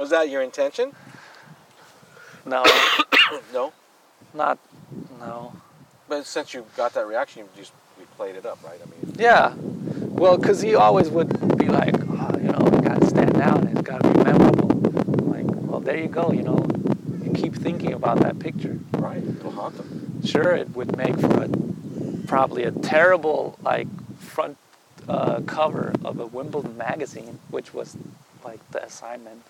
Was that your intention? No, no. not no. But since you got that reaction, you just you played it up, right? I mean, Yeah. Well, because he always would be like, oh, you know, you got to stand out it's got to be memorable. I'm like, well, there you go, you know. You keep thinking about that picture. right? It'll haunt them. Sure, it would make for a, probably a terrible, like, front uh, cover of a Wimbledon magazine, which was, like, the assignment.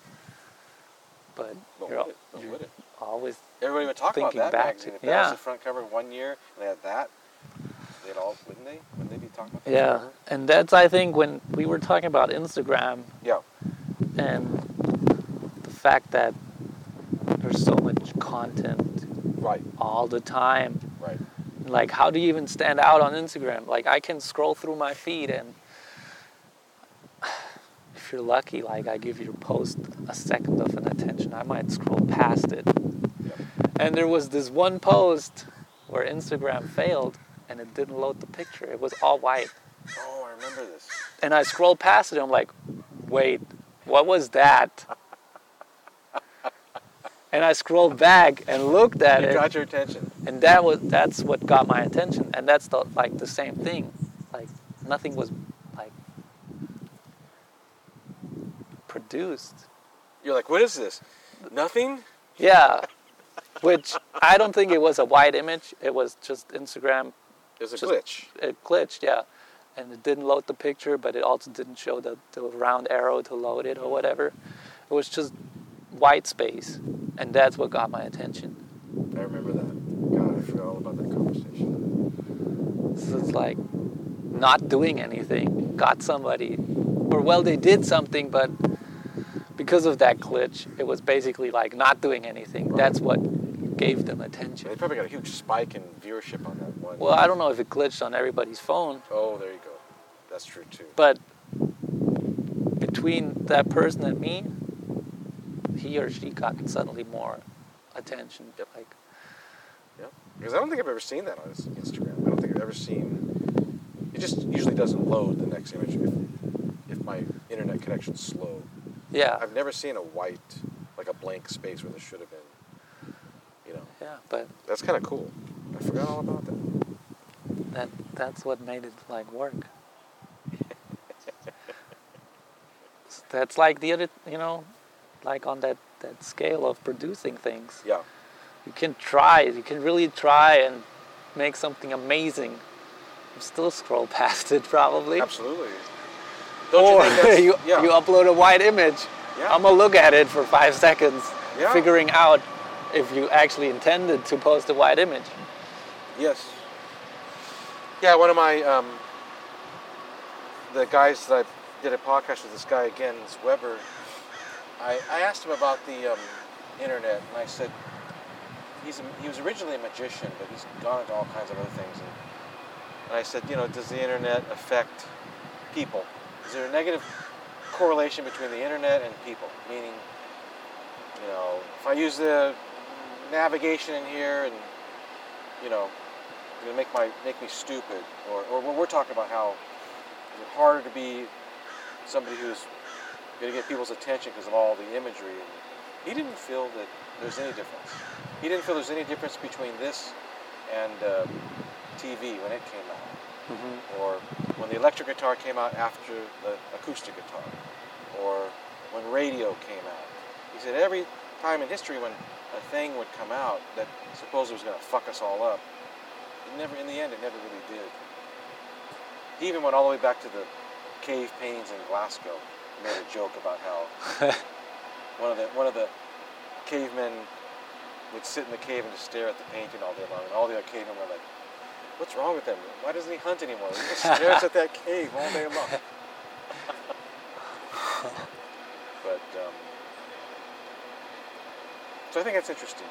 But But you're, would it? But you're would it? always, Everybody would talk about Thinking that back magazine. to- If that was yeah. the front cover one year, and they had that, they'd all wouldn't they? Wouldn't they be talking about that? yeah. forever? And that's, I think, when we were talking about Instagram, Yeah. and the fact that there's so much content Right. all the time. Right. Like, how do you even stand out on Instagram? Like, I can scroll through my feed, and if you're lucky, like, I give your post a second of an attention, I might scroll past it. Yep. And there was this one post where Instagram failed, and it didn't load the picture. It was all white. Oh, I remember this. And I scrolled past it, and I'm like, wait, what was that? And I scrolled back and looked at It it, got your attention. and that was that's what got my attention. And that's the like the same thing. Like nothing was like produced. You're like, what is this? Nothing. Yeah. Which I don't think it was a white image. It was just Instagram. It was a Just- glitch. It glitched, yeah. And it didn't load the picture, but it also didn't show the, the round arrow to load it or whatever. It was just white space. And that's what got my attention. I remember that. God, I forgot all about that conversation. So it's like not doing anything got somebody, or well, they did something, but because of that glitch, it was basically like not doing anything. Right. That's what gave them attention. They probably got a huge spike in viewership on that one. Well, I don't know if it glitched on everybody's phone, Oh, there you go. That's true too. but between that person and me, he or she got suddenly more attention. Yep. Like, Yeah. Because I don't think I've ever seen that on Instagram. I don't think I've ever seen. It just usually doesn't load the next image if, if my internet connection's slow. Yeah, I've never seen a white, like a blank space where there should have been. You know, yeah, but that's kind of cool. I forgot all about that. that that's what made it like work. That's like the other, you know, like on that that scale of producing things. Yeah. You can try, you can really try and make something amazing. You still scroll past it probably. Absolutely. Don't Or you you, yeah. you upload a wide image. Yeah. I'm gonna look at it for five seconds, Yeah. figuring out if you actually intended to post a wide image. Yes. Yeah, one of my um, the guys that I did a podcast with, this guy again, this Weber. I, I asked him about the um, internet, and I said he's a, he was originally a magician, but he's gone into all kinds of other things. And, and I said, you know, does the internet affect people? Is there a negative correlation between the internet and people? Meaning, you know, if I use the navigation in here and you know, make my make me stupid, or or we're talking about how is it harder to be somebody who's gonna get people's attention because of all the imagery. He didn't feel that there's any difference. He didn't feel there's any difference between this and uh, TV when it came out, Mm-hmm. or when the electric guitar came out after the acoustic guitar, or when radio came out. He said every time in history when a thing would come out that supposedly was going to fuck us all up, it never, in the end, it never really did. He even went all the way back to the cave paintings in Lascaux. He made a joke about how one of the one of the cavemen would sit in the cave and just stare at the painting all day long, and all the other cavemen were like, "What's wrong with him? Why doesn't he hunt anymore? He just stares at that cave all day long." but um, so I think that's interesting.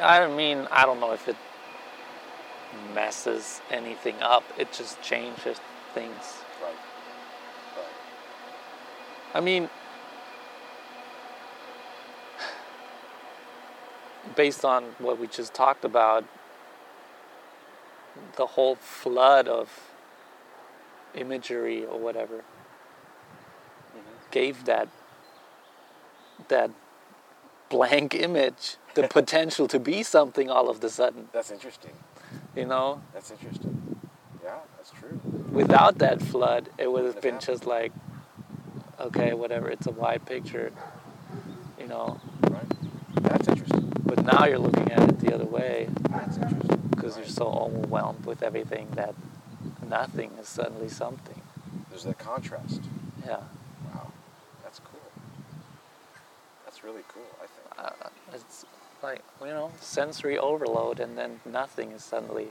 I mean, I don't know if it messes anything up. It just changes things. Right. Right. I mean, based on what we just talked about, the whole flood of imagery or whatever Mhm. gave that that blank image the potential to be something all of the sudden. That's interesting. You know, That's interesting. Yeah, that's true. without that flood, it would have been have just like, okay, whatever. It's a wide picture. You know, Right. That's interesting. but now you're looking at it the other way That's interesting. Because you're so overwhelmed with everything that nothing is suddenly something. There's that contrast. Yeah. Wow. That's cool. That's really cool, I think. uh, it's like you know sensory overload and then nothing is suddenly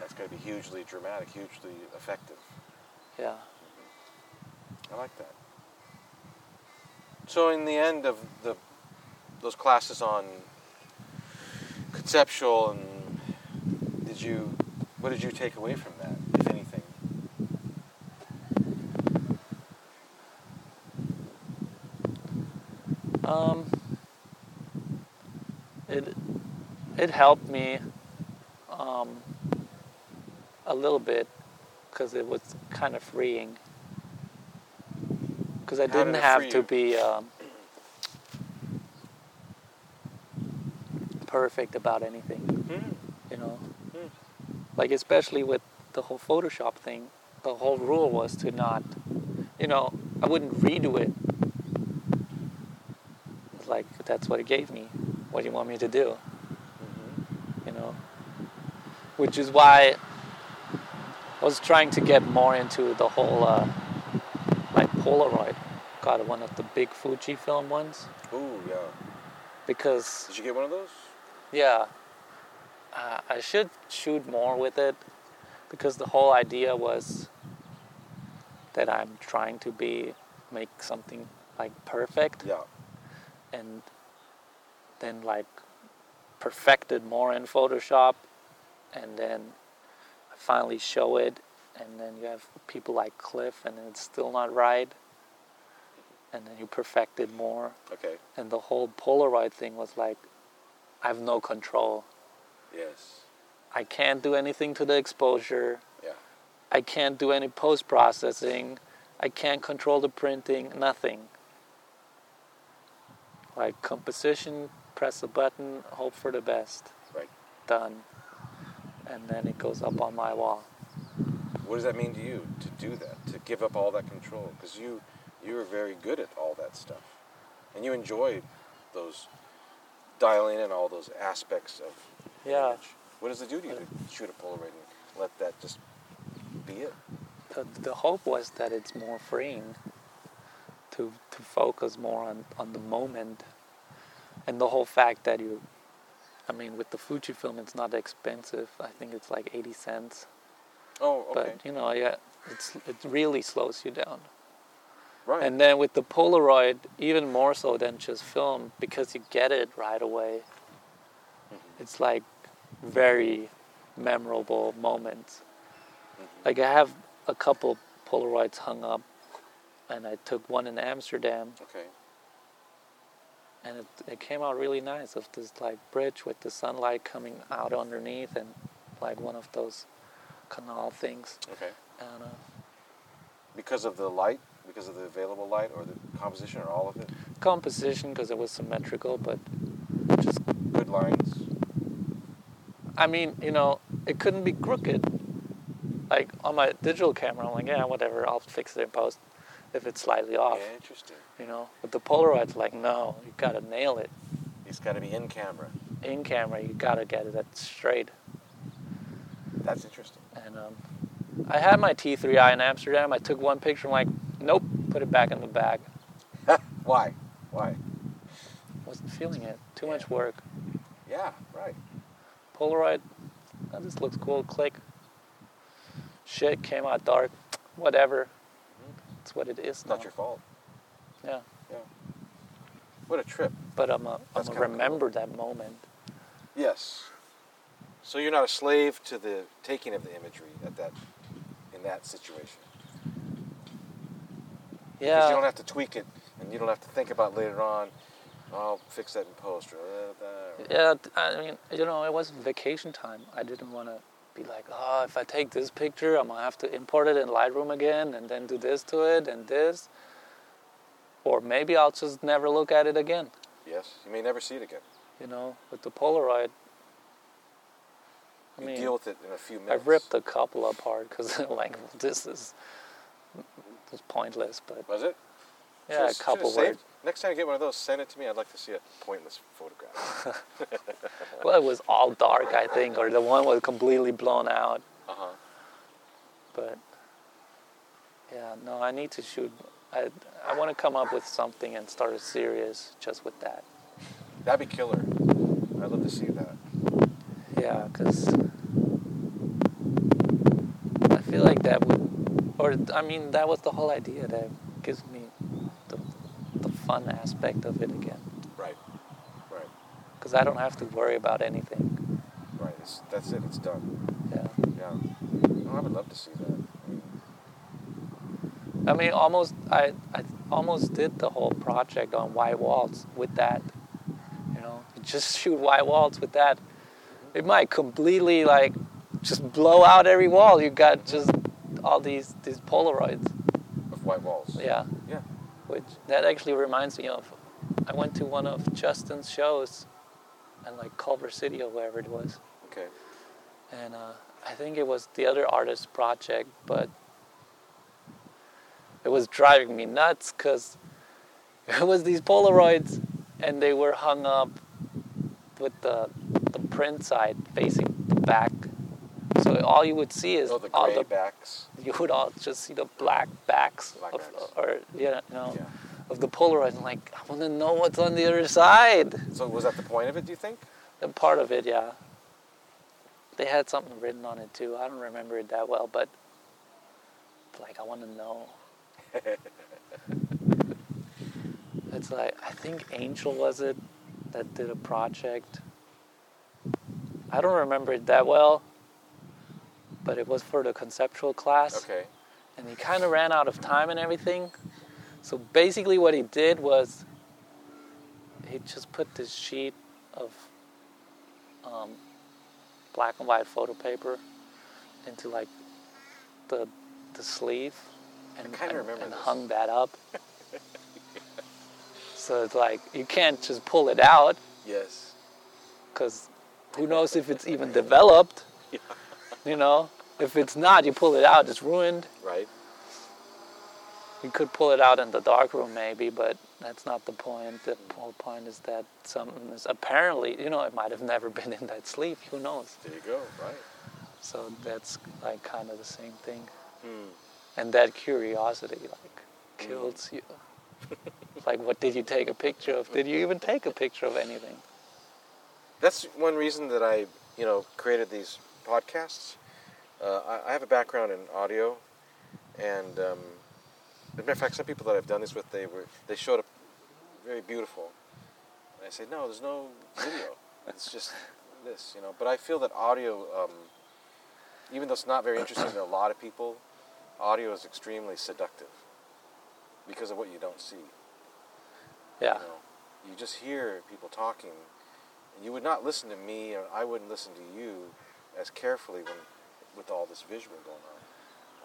That's going to be hugely dramatic, hugely effective. yeah I like that. So, in the end of the those classes on conceptual and you what did you take away from that, if anything? um it it helped me um a little bit because it was kind of freeing because I did didn't it have to you? be um, perfect about anything Hmm. Like especially with the whole photoshop thing the whole rule was to not you know i wouldn't redo it It's like that's what it gave me what do you want me to do Mhm. you know which is why i was trying to get more into the whole uh, like polaroid got one of the big Fuji film ones Ooh, yeah. because Did you get one of those? Yeah. Uh, I should shoot more with it because the whole idea was that I'm trying to be make something like perfect Yeah. and then like perfected more in Photoshop and then I finally show it and then you have people like Cliff and it's still not right and then you perfect it more Okay. and the whole Polaroid thing was like I have no control Yes. I can't do anything to the exposure. Yeah. I can't do any post processing. I can't control the printing, nothing. Like composition, press a button, hope for the best. Right. Done. And then it goes up on my wall. What does that mean to you to do that? To give up all that control? Because you you were very good at all that stuff, and you enjoyed those dialing in all those aspects of Yeah. image. What does it do to you to shoot a Polaroid and let that just be it? The, the hope was that it's more freeing to, to focus more on, on the moment. And the whole fact that you, I mean, with the Fujifilm, it's not expensive. I think it's like 80 cents. Oh, okay. but you know yeah it's it really slows you down right. and then with the polaroid even more so than just film because you get it right away Mhm. it's like very memorable moments Mhm. like i have a couple polaroids hung up and i took one in amsterdam okay. and it, it came out really nice of this like bridge with the sunlight coming out underneath and like one of those canal things Okay. and uh, Because of the light, because of the available light, or the composition, or all of it. composition because it was symmetrical, but just Good lines. I mean, you know, it couldn't be crooked. Like on my digital camera, I'm like, yeah, whatever, I'll fix it in post if it's slightly off, Yeah, interesting. you know. But the Polaroid's like, no, you gotta nail it. It's got to be in camera. In camera, you gotta get it straight. That's interesting. And um, I had my T3i in Amsterdam. I took one picture. I'm like, nope, put it back in the bag. Why? Why? Wasn't feeling it. Too Yeah. much work. Yeah, right. Polaroid, oh, this looks cool. Click. Shit came out dark. Whatever. It's what it is It's not your fault. Yeah. Yeah. What a trip. But I'm a, I'm a kinda cool. remember that moment. Yes. So you're not a slave to the taking of the imagery at that in that situation. Because Yeah. you don't have to tweak it, and you don't have to think about later on. "Oh, I'll fix that in post. Or, Yeah, I mean, you know, it was vacation time. I didn't want to be like, oh, if I take this picture, I'm gonna have to import it in Lightroom again, and then do this to it and this. or maybe I'll just never look at it again. Yes, you may never see it again. You know, with the Polaroid. I You mean, deal with it in a few minutes. I've ripped a couple apart because like this is it's pointless. But Was it? yeah, a couple saved- Next time you get one of those, send it to me. I'd like to see a pointless photograph. Well, it was all dark, I think, or the one was completely blown out. Uh huh. But yeah, no, I need to shoot. I I want to come up with something and start a series just with that. That'd be killer. I'd love to see that. Yeah, because I feel like that would, or I mean, that was the whole idea. That gives me fun aspect of it again. Right. Right. Because I don't have to worry about anything. Right. It's, that's it. It's done. Yeah. Yeah. Oh, I would love to see that. I mean, I mean, almost I I almost did the whole project on white walls with that. You know, you just shoot white walls with that. Mm-hmm. It might completely like just blow out every wall. You got just all these these Polaroids. of white walls. Yeah. Yeah. Which that actually reminds me of. I went to one of Justin's shows, in like Culver City or wherever it was, Okay. and uh, I think it was the other artist's project, but it was driving me nuts because it was these Polaroids, and they were hung up with the the print side facing the back. So all you would see is Oh, the all the backs. You would all just see the black backs, Black of, backs. or yeah, you know, Yeah. of the Polaroid. I'm like, I want to know what's on the other side. So was that the point of it? Do you think? And part of it, yeah. They had something written on it too. I don't remember it that well, but like I want to know. it's like I think Angel was it that did a project. I don't remember it that well, but it was for the conceptual class Okay. and he kind of ran out of time and everything. So basically, what he did was he just put this sheet of um, black and white photo paper into like the the sleeve and, and, remember and hung that up. so it's like you can't just pull it out Yes. because who knows if it's even developed. Yeah. You know, if it's not, you pull it out, it's ruined. Right. You could pull it out in the dark room maybe, but that's not the point. The whole point is that something is apparently, you know, it might have never been in that sleep. Who knows? There you go. Right. So that's like kind of the same thing. Hmm. And that curiosity like kills you. like, what did you take a picture of? Did you even take a picture of anything? That's one reason that I, you know, created these podcasts. Uh, I, I have a background in audio, and um, as a matter of fact, some people that I've done this with, they were they showed up very beautiful, and I said, no, there's no video. it's just this, you know. But I feel that audio, um, even though it's not very interesting to a lot of people, audio is extremely seductive because of what you don't see. Yeah. You, know, you just hear people talking. You would not listen to me, or I wouldn't listen to you as carefully when, with all this visual going on,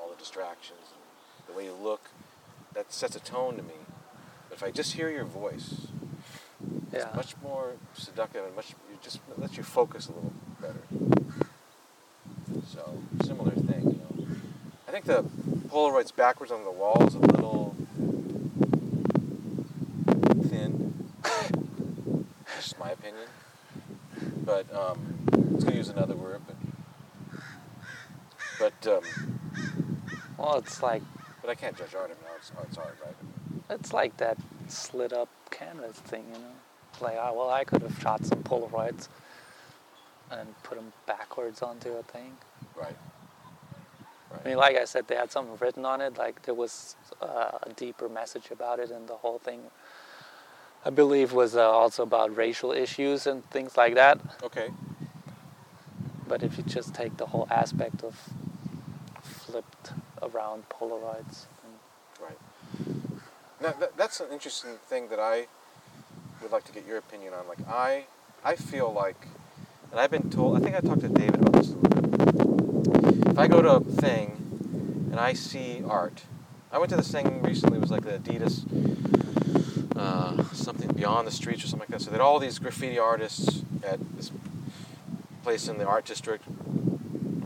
all the distractions, and the way you look. That sets a tone to me. But if I just hear your voice, Yeah. it's much more seductive and much. It just lets you focus a little better. So similar thing, you know. I think the Polaroids backwards on the wall is a little thin. Just my opinion. But um, I was gonna use another word, but but um, Well, it's like but I can't judge art. I mean, art's, art's art, right? It's like that slit up canvas thing, you know. Like, oh, well, I could have shot some Polaroids and put them backwards onto a thing. Right. I mean, like I said, they had something written on it. Like there was uh, a deeper message about it, and the whole thing, I believe, was uh, also about racial issues and things like that. Okay. But if you just take the whole aspect of around Polaroids, Right. Now that, that's an interesting thing that I would like to get your opinion on. Like I, I feel like, and I've been told. I think I talked to David about this a little bit. If I go to a thing and I see art, I went to this thing recently. It was like the Adidas Uh, something beyond the streets or something like that. So they had all these graffiti artists at this place in the art district.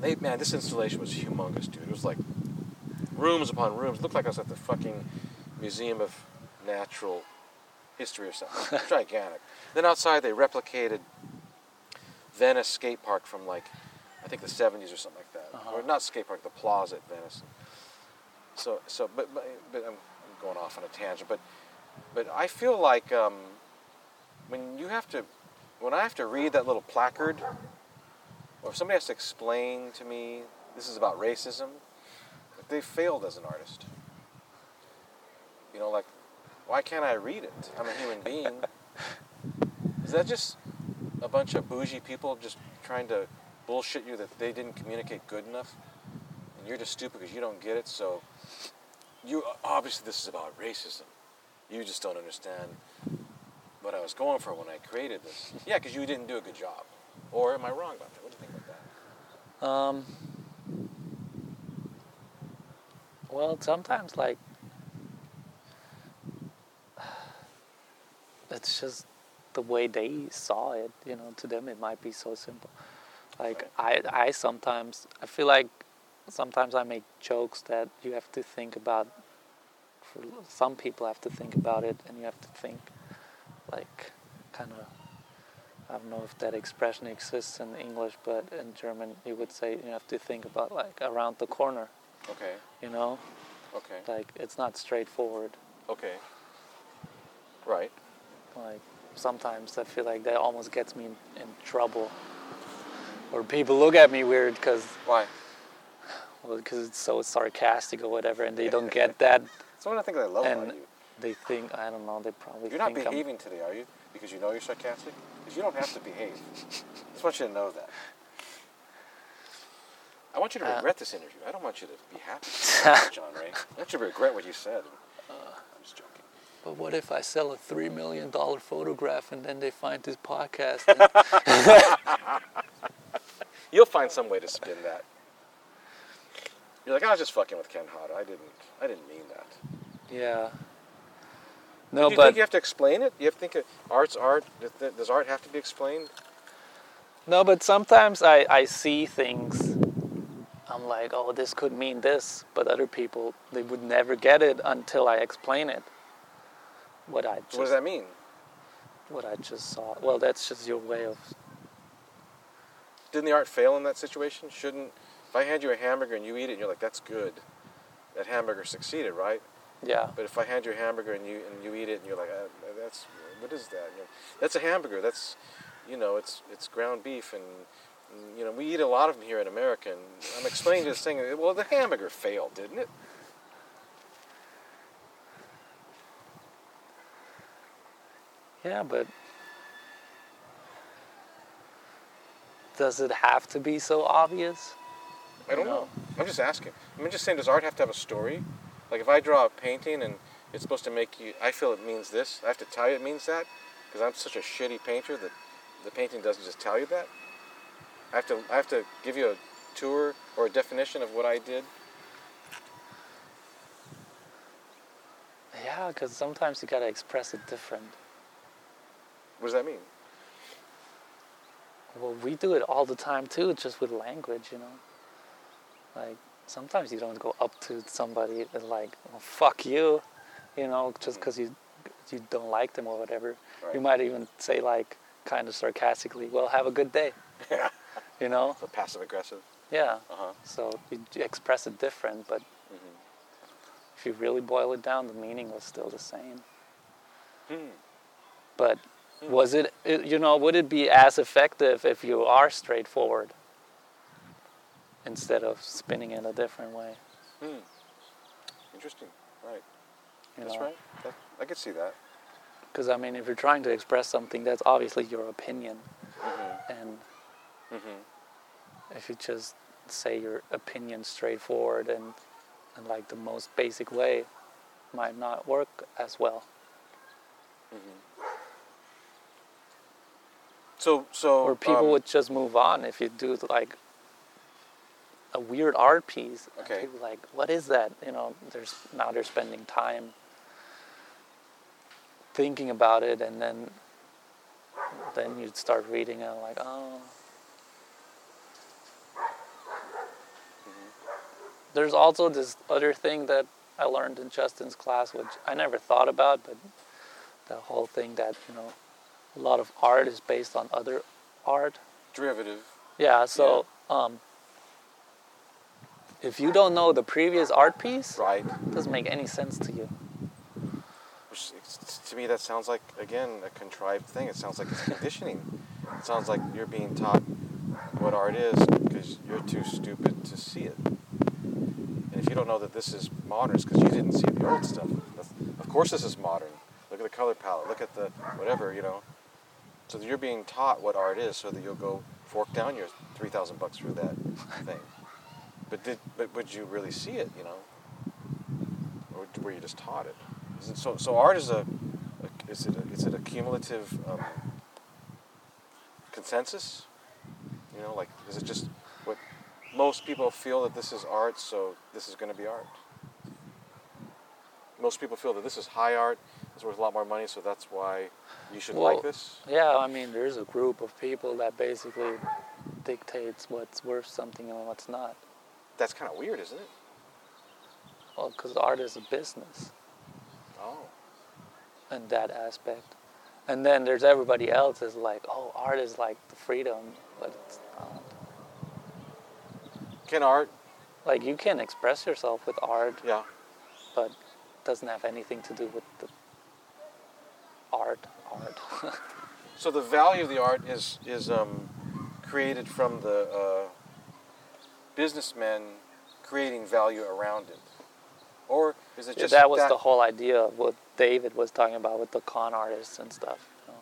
They man, this installation was humongous, dude. It was like rooms upon rooms. It looked like I was at the fucking Museum of Natural History or something. Gigantic. Then outside they replicated Venice skate park from like I think the 70s or something like that. Uh-huh. Or not skate park, the plaza at Venice. So so but but, but I'm, I'm going off on a tangent, but but I feel like um, when you have to when I have to read that little placard or if somebody has to explain to me this is about racism, they failed as an artist. You know, like, why can't I read it? I'm a human being. is that just a bunch of bougie people just trying to bullshit you that they didn't communicate good enough? And you're just stupid because you don't get it, so you obviously this is about racism. You just don't understand what I was going for when I created this. Yeah, because you didn't do a good job. Or am I wrong about that? What do you think about that? Um, well, sometimes like it's just the way they saw it. You know, to them it might be so simple. Like I, I sometimes I feel like sometimes I make jokes that you have to think about. For some people, have to think about it, and you have to think like kind of. I don't know if that expression exists in English, but in German you would say you have to think about like around the corner. Okay, You know, okay, like it's not straightforward. okay. Right. Like sometimes I feel like that almost gets me in, in trouble, or people look at me weird because Why? well, because it's so sarcastic or whatever, and they don't get that, That's one of the things I love and about you. they think I don't know. They probably You're not think I'm- behaving today, are you? Because you know you're sarcastic? Because you don't have to behave. I just want you to know that. I want you to Uh, regret this interview. I don't want you to be happy, John Rey. I want you to regret what you said. Uh. I'm just joking. But what if I sell a three million dollar photograph and then they find this podcast? and- You'll find some way to spin that. You're like, I was just fucking with Ken Hada. I didn't. I didn't mean that. yeah. Do you but think you have to explain it? You have to think of art's art. Does- Does art have to be explained? No, but sometimes I, I see things. I'm like, oh, this could mean this, but other people they would never get it until I explain it. What I just, what does that mean? what I just saw. Well, that's just your way of. Didn't the art fail in that situation? Shouldn't if I hand you a hamburger and you eat it and you're like, that's good, that hamburger succeeded, right? Yeah, But if I hand you a hamburger and you and you eat it and you're like, uh, that's what is that? You know, that's a hamburger. That's you know, it's it's ground beef and, and, you know we eat a lot of them here in America. And I'm explaining this thing. Well, the hamburger failed, didn't it? yeah, but does it have to be so obvious? I don't No. know. I'm just asking. I'm just saying, does art have to have a story? Like if I draw a painting and it's supposed to make you, I feel it means this. I have to tell you it means that because I'm such a shitty painter that the painting doesn't just tell you that. I have to, I have to give you a tour or a definition of what I did. Yeah, because sometimes you gotta express it different. What does that mean? Well, we do it all the time too, just with language, you know. Like sometimes you don't go up to somebody and like, well, "Fuck you," you know, just because you you don't like them or whatever. Right. You might even say like, kind of sarcastically, "Well, have a good day," Yeah. you know. So passive aggressive. Yeah. Uh huh. So you express it different, but hmm if you really boil it down, the meaning was still the same. Hmm. But Hmm. was it, you know, would it be as effective if you are straightforward instead of spinning it a different way? Hmm. Interesting. Right. You That's know? right. That, I could see that. Because I mean, if you're trying to express something, that's obviously your opinion, hmm and hmm if you just say your opinion straightforward and, and like the most basic way, might not work as well. So, so. Or people um, would just move on if you do like a weird art piece. and Okay. People like, what is that? You know, there's now they're spending time thinking about it, and then then you'd start reading it like, oh. There's also this other thing that I learned in Justin's class, which I never thought about, but the whole thing that you know, a lot of art is based on other art. Derivative. Yeah. So um, if you don't know the previous art piece, Right. it doesn't make any sense to you. Which to me that sounds like again a contrived thing. It sounds like it's conditioning. It sounds like you're being taught what art is because you're too stupid to see it. And if you don't know that this is modern, it's because you didn't see the old stuff. Of course, this is modern. Look at the color palette. Look at the whatever you know. So you're being taught what art is, so that you'll go fork down your three thousand bucks for that thing. But did but would you really see it? You know, or were you just taught it? Is it so so art is a, a is it a, is it a cumulative um, consensus? You know, like is it just what most people feel that this is art, so this is going to be art. Most people feel that this is high art, it's worth a lot more money, so that's why you should Well, like this. Yeah, I mean, there's a group of people that basically dictates what's worth something and what's not. That's kind of weird, isn't it? Well, because art is a business Oh, in that aspect. And then there's everybody else is like, oh, art is like the freedom, but it's not. can art? Like you can express yourself with art, Yeah. but it doesn't have anything to do with the art. Art. So the value of the art is is um, created from the uh, businessmen creating value around it, or is it Yeah, just that was the whole idea of what David was talking about with the con artists and stuff. you know.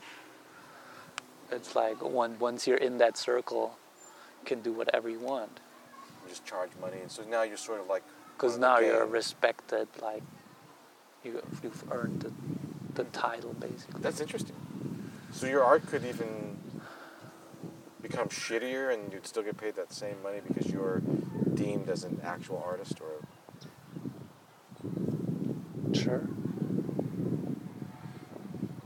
It's like when, once you're in that circle, you can do whatever you want. you just charge money, and so now you're sort of like Because one now you're respected, like you, you've earned the, the title, basically. That's interesting. So your art could even become shittier, and you'd still get paid that same money because you're deemed as an actual artist, or Sure.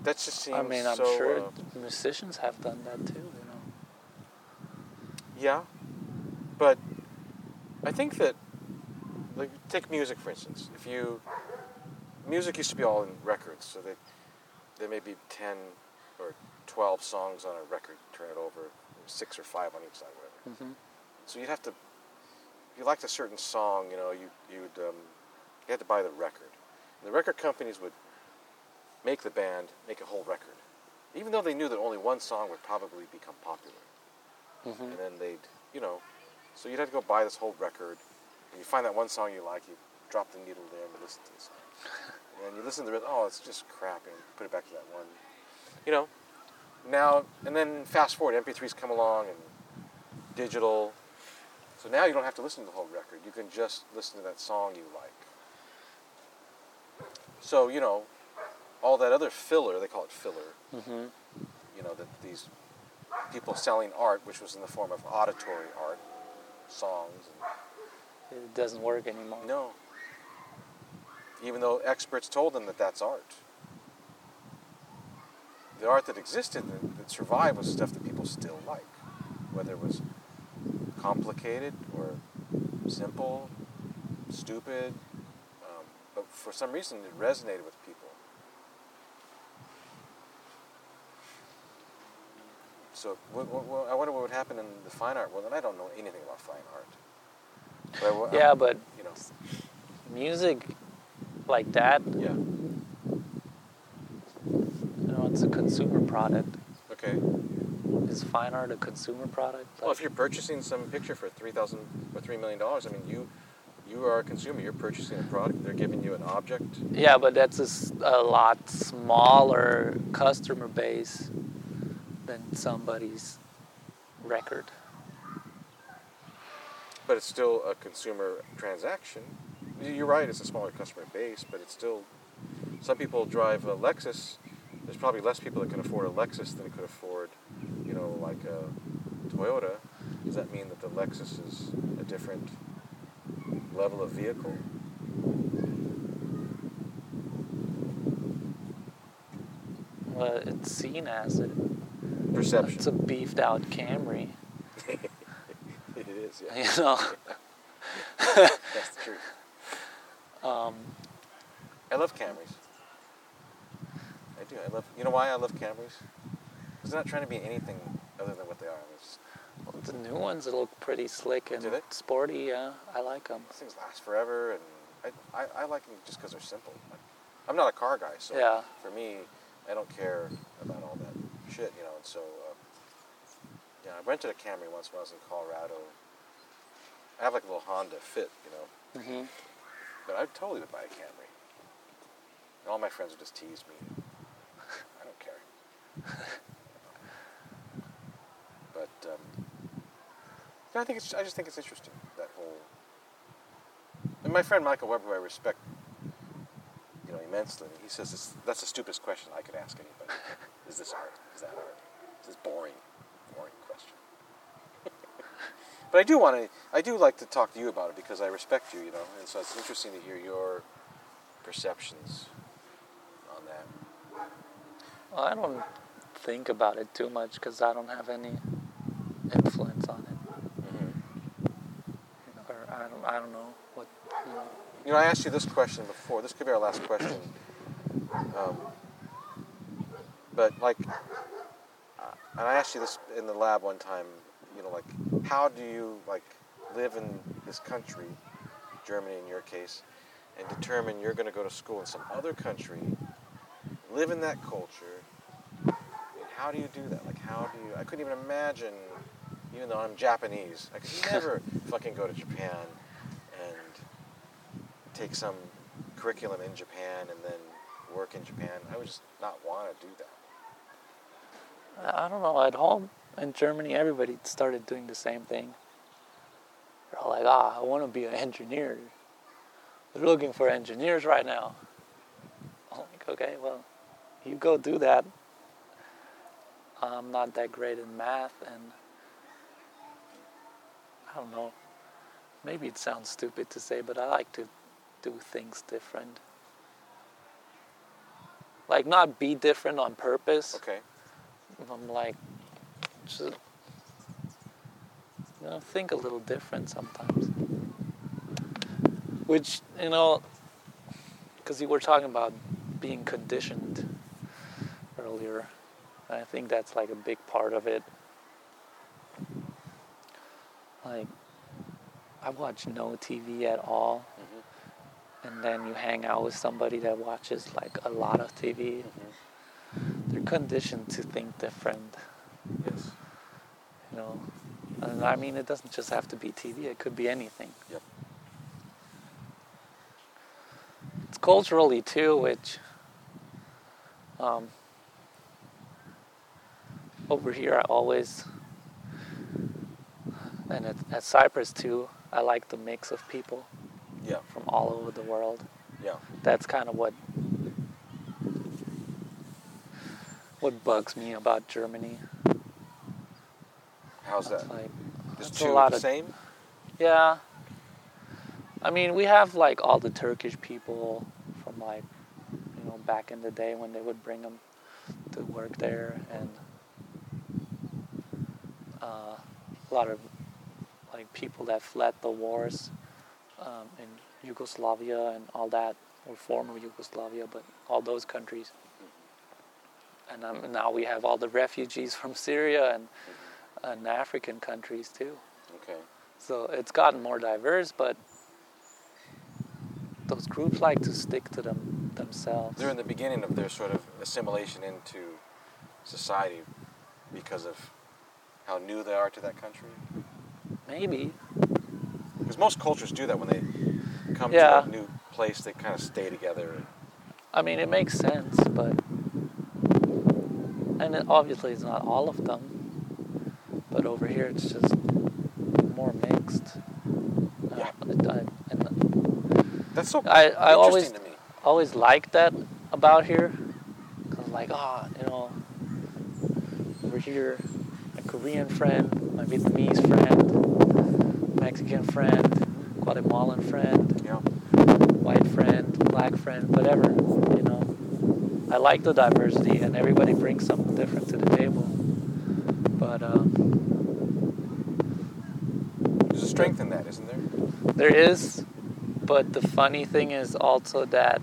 that just seems. I mean, I'm so, sure uh, musicians have done that too, you know. Yeah, but I think that, like, take music for instance. If you, music used to be all in records, so that there may be ten or twelve songs on a record. Turn it over, six or five on each side, whatever. hmm So you'd have to, if you liked a certain song, you know, you you'd um, you had to buy the record. And the record companies would make the band make a whole record, even though they knew that only one song would probably become popular hmm and then they'd, you know, so you'd have to go buy this whole record, and you find that one song you like, you drop the needle there and you listen to the song, and you listen to it, oh, it's just crap, and put it back to that one, you know. Now and then, fast forward, MP3s come along and digital, so now you don't have to listen to the whole record. You can just listen to that song you like. So you know, all that other filler, they call it filler hmm you know, that these people selling art, which was in the form of auditory art, songs. It doesn't work anymore. No. Even though experts told them that that's art. The art that existed, that, that survived, was stuff that people still like. Whether it was complicated or simple, stupid. Um, but for some reason, it resonated with people. So what, what, what, I wonder what would happen in the fine art world. And I don't know anything about fine art. But I Yeah, but you know, music like that, yeah. It's a consumer product. Okay. Is fine art a consumer product? Well, if you're purchasing some picture for three thousand or three million dollars, I mean, you you are a consumer. You're purchasing a product. They're giving you an object. Yeah, but that's a, a lot smaller customer base than somebody's record. But it's still a consumer transaction. You're right. It's a smaller customer base, but it's still. Some people drive a Lexus. There's probably less people that can afford a Lexus than could afford, you know, like a Toyota. Does that mean that the Lexus is a different level of vehicle? well, it's seen as it. Perception. It's a beefed out Camry. it is, yeah. You know. That's the truth. Um, I love Camrys. I do. I love. You know why I love Camrys? Because they're not trying to be anything other than what they are. It's, well, the new ones look pretty slick and sporty. Yeah, I like them. these things last forever, and I, I, I like them just because they're simple. Like, I'm not a car guy, so Yeah. for me, I don't care about all that shit, you know. And so, uh, yeah, I rented a Camry once when I was in Colorado. I have like a little Honda Fit, you know, hmm but I'd totally would buy a Camry. And all my friends would just tease me. I don't care. but um, I think it's. I just think it's interesting that whole. And my friend Michael Weber, who I respect, you know, immensely. He says it's, that's the stupidest question I could ask anybody. Is this art? Is that art? It's this boring, boring question. but I do want to. I do like to talk to you about it because I respect you, you know, and so it's interesting to hear your perceptions on that. Well, I don't think about it too much because I don't have any influence on it. Mm-hmm. Or I don't. I don't know what. You know. You know, I asked you this question before. This could be our last question. Um, but like, uh, and I asked you this in the lab one time. You know, like, how do you like live in this country, Germany in your case, and determine you're going to go to school in some other country, live in that culture? How do you do that? Like, how do you? I couldn't even imagine. Even though I'm Japanese, I could never fucking go to Japan and take some curriculum in Japan and then work in Japan. I would just not want to do that. I I don't know. At home in Germany, everybody started doing the same thing. They're all like, "Ah, I want to be an engineer." They're looking for engineers right now. I'm like, okay, well, you go do that. I'm not that great in math, and I don't know. Maybe it sounds stupid to say, but I like to do things different. Like, not be different on purpose. Okay. I'm like, just, you know, think a little different sometimes. Which, you know, because you were talking about being conditioned earlier. I think that's like a big part of it. Like, I watch no TV at all, hmm and then you hang out with somebody that watches like a lot of TV. They're conditioned to think different. Yes. you know and i mean it doesn't just have to be tv it could be anything Yep. it's culturally too which um, over here i always and at, at Cypress too i like the mix of people Yeah. from all over the world Yeah. that's kind of what what bugs me about germany How's that? It's like Just that's two a lot the of same? Yeah. I mean, we have like all the Turkish people from like, you know, back in the day when they would bring them to work there, and uh, a lot of like people that fled the wars um, in Yugoslavia and all that, or former Yugoslavia, but all those countries. And um, now we have all the refugees from Syria and, and African countries too. Okay. So it's gotten more diverse, but those groups like to stick to them themselves. They're in the beginning of their sort of assimilation into society because of how new they are to that country. Maybe. Because most cultures do that when they come Yeah. to a new place, they kind of stay together. I mean, it makes sense, but and it, obviously it's not all of them. But over here, it's just more mixed. Uh, Yeah. it- I, and That's so I, I interesting always to me. always liked that about here. Cause like, ah, you know, over here, Korean friend, my Vietnamese friend, Mexican friend, Guatemalan friend, Yeah. white friend, black friend, whatever, you know. I like the diversity, and everybody brings something different to the table. But um, There's a strength in that, isn't there? there is, but the funny thing is also that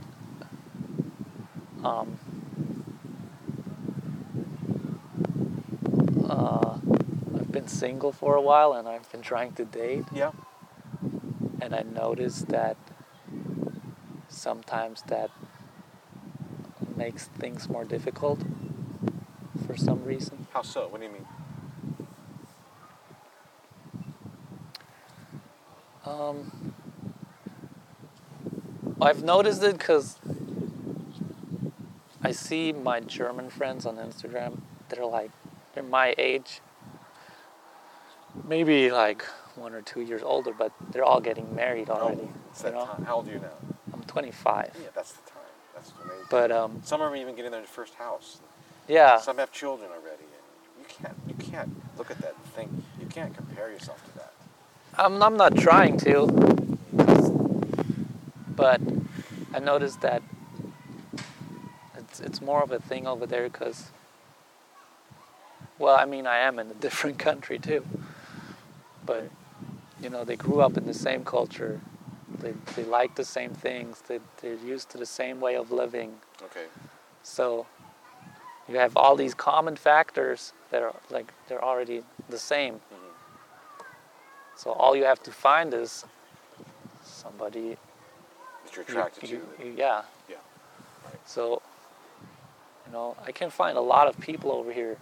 um, uh, I've been single for a while, and I've been trying to date. Yeah. and I noticed that sometimes that makes things more difficult for some reason. How so? What do you mean? Um, I've noticed it because I see my German friends on Instagram. They're like, they're my age, maybe like one or two years older, but they're all getting married already. it's you know, time. How old are you now? I'm 25, Yeah, that's the time. That's amazing. but um, Some are even getting their first house. yeah. Some have children already, and you can't you can't look at that and think you can't compare yourself to that. I'm, I'm not trying to, but I noticed that it's, it's more of a thing over there because, well, I mean, I am in a different country too, but you know, they grew up in the same culture, they, they like the same things, they, they're used to the same way of living. Okay. So you have all these common factors that are like they're already the same. Mhm. So all you have to find is somebody That you're you- attracted you- to. you- yeah. Yeah. Right. So you know, I can find a lot of people over here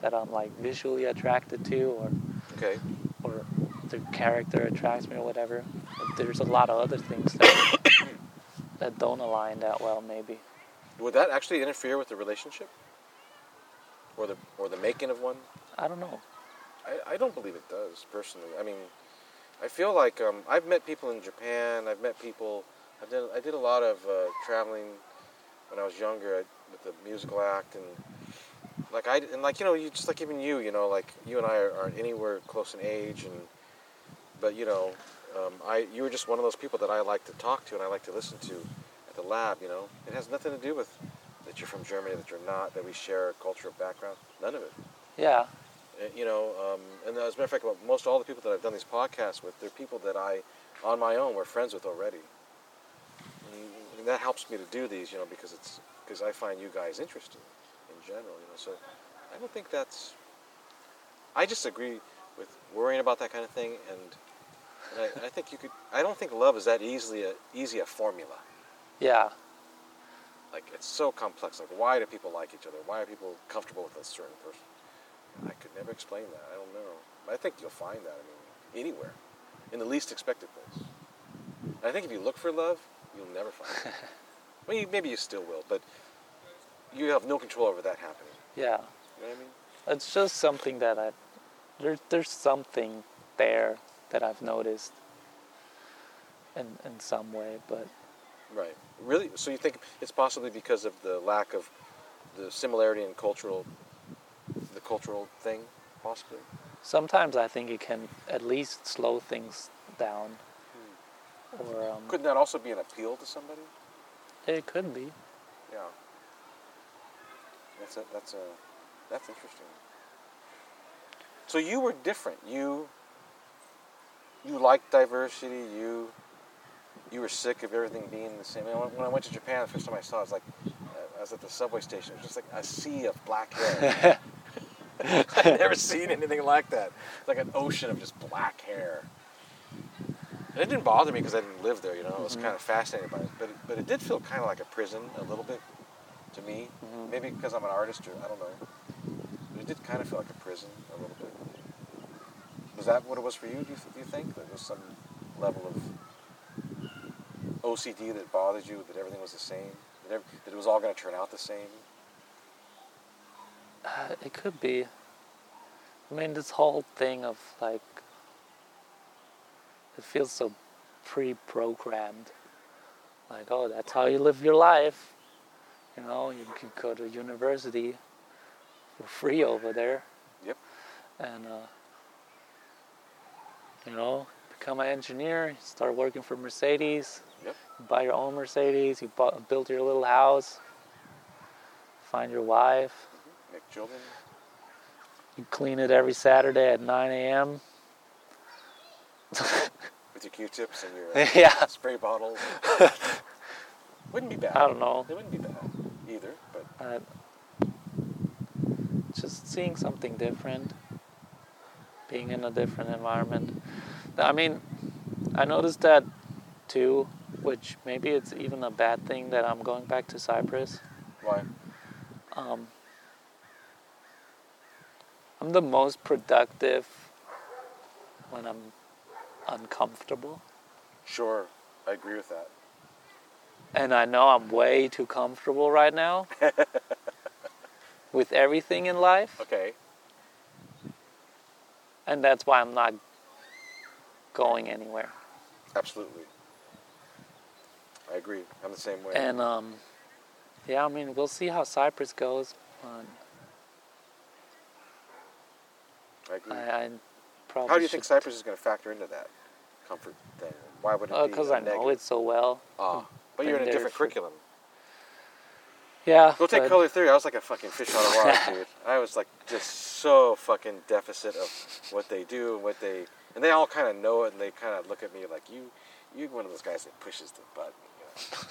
that I'm like visually attracted to, or Okay. Or the character attracts me, or whatever. But there's a lot of other things that that don't align that well, maybe. Would that actually interfere with the relationship? Or the or the making of one? I don't know. I, I don't believe it does personally. I mean, I feel like um, I've met people in Japan. I've met people. I did I did a lot of uh, traveling when I was younger I, with the musical act and like I and like you know you just like even you you know like you and I are, aren't anywhere close in age and but you know um, I you were just one of those people that I like to talk to and I like to listen to at the lab. You know it has nothing to do with that you're from Germany that you're not that we share a cultural background. None of it. Yeah. Uh, you know, um, and as a matter of fact, most all the people that I've done these podcasts with, they're people that I, on my own, were friends with already. And, and that helps me to do these, you know, because it's because I find you guys interesting in general, you know. So I don't think that's. I just agree with worrying about that kind of thing, and, and I, I think you could. I don't think love is that easily a easy a formula. Yeah. Like it's so complex. Like why do people like each other? Why are people comfortable with a certain person? I could never explain that. I don't know. I think you'll find that. I mean, anywhere, in the least expected place. I think if you look for love, you'll never find it. well, you, maybe you still will, but you have no control over that happening. Yeah. You know what I mean? It's just something that I there's there's something there that I've noticed in in some way, but Right. Really? So you think it's possibly because of the lack of the similarity in cultural, the cultural thing, possibly? sometimes I think it can at least slow things down. Or um, Couldn't that also be an appeal to somebody? it could be. Yeah. That's a that's a that's interesting. So you were different. You you liked diversity. You you were sick of everything being the same. When, I went to Japan the first time I saw, it, I was like, I was at the subway station. It was just like a sea of black hair. I'd never seen anything like that. It's like an ocean of just black hair. And it didn't bother me because I didn't live there. You know, I was Mhm. kind of fascinated by it. But it, but it did feel kind of like a prison a little bit to me. Mhm. Maybe because I'm an artist or I don't know. But it did kind of feel like a prison a little bit. Was that what it was for you? Do you, do you think there was some level of OCD that bothered you? That everything was the same? That, ev- that it was all going to turn out the same? Uh, it could be. I mean, this whole thing of like, it feels so pre-programmed. Like, oh, that's how you live your life. You know, you can go to university for free over there. Yep. And, uh, you know, become an engineer, start working for Mercedes, Yep. buy your own Mercedes, you bought, build your little house. find your wife. Make children. You clean it every Saturday at 9 a.m. with your Q-tips and your uh, yeah, spray bottles. wouldn't be bad. I don't know. It wouldn't be bad either, but Uh, just seeing something different, being in a different environment. I mean, I noticed that too, which maybe it's even a bad thing that I'm going back to Cyprus. why? Um, I'm the most productive when I'm uncomfortable. Sure, I agree with that. And I know I'm way too comfortable right now with everything in life. Okay. And that's why I'm not going anywhere. Absolutely. I agree. I'm the same way. And um, yeah, I mean, we'll see how Cyprus goes. I agree. I, I probably How do you think Cyprus is going to factor into that comfort thing? Why would it Uh, be? because I know negative? it so well. Ah, but you're in a different for- curriculum. Yeah. Go take color theory. I was like a fucking fish out of water, dude. I was like just so fucking deficit of what they do and what they, and they all kind of know it, and they kind of look at me like you, you're one of those guys that pushes the button.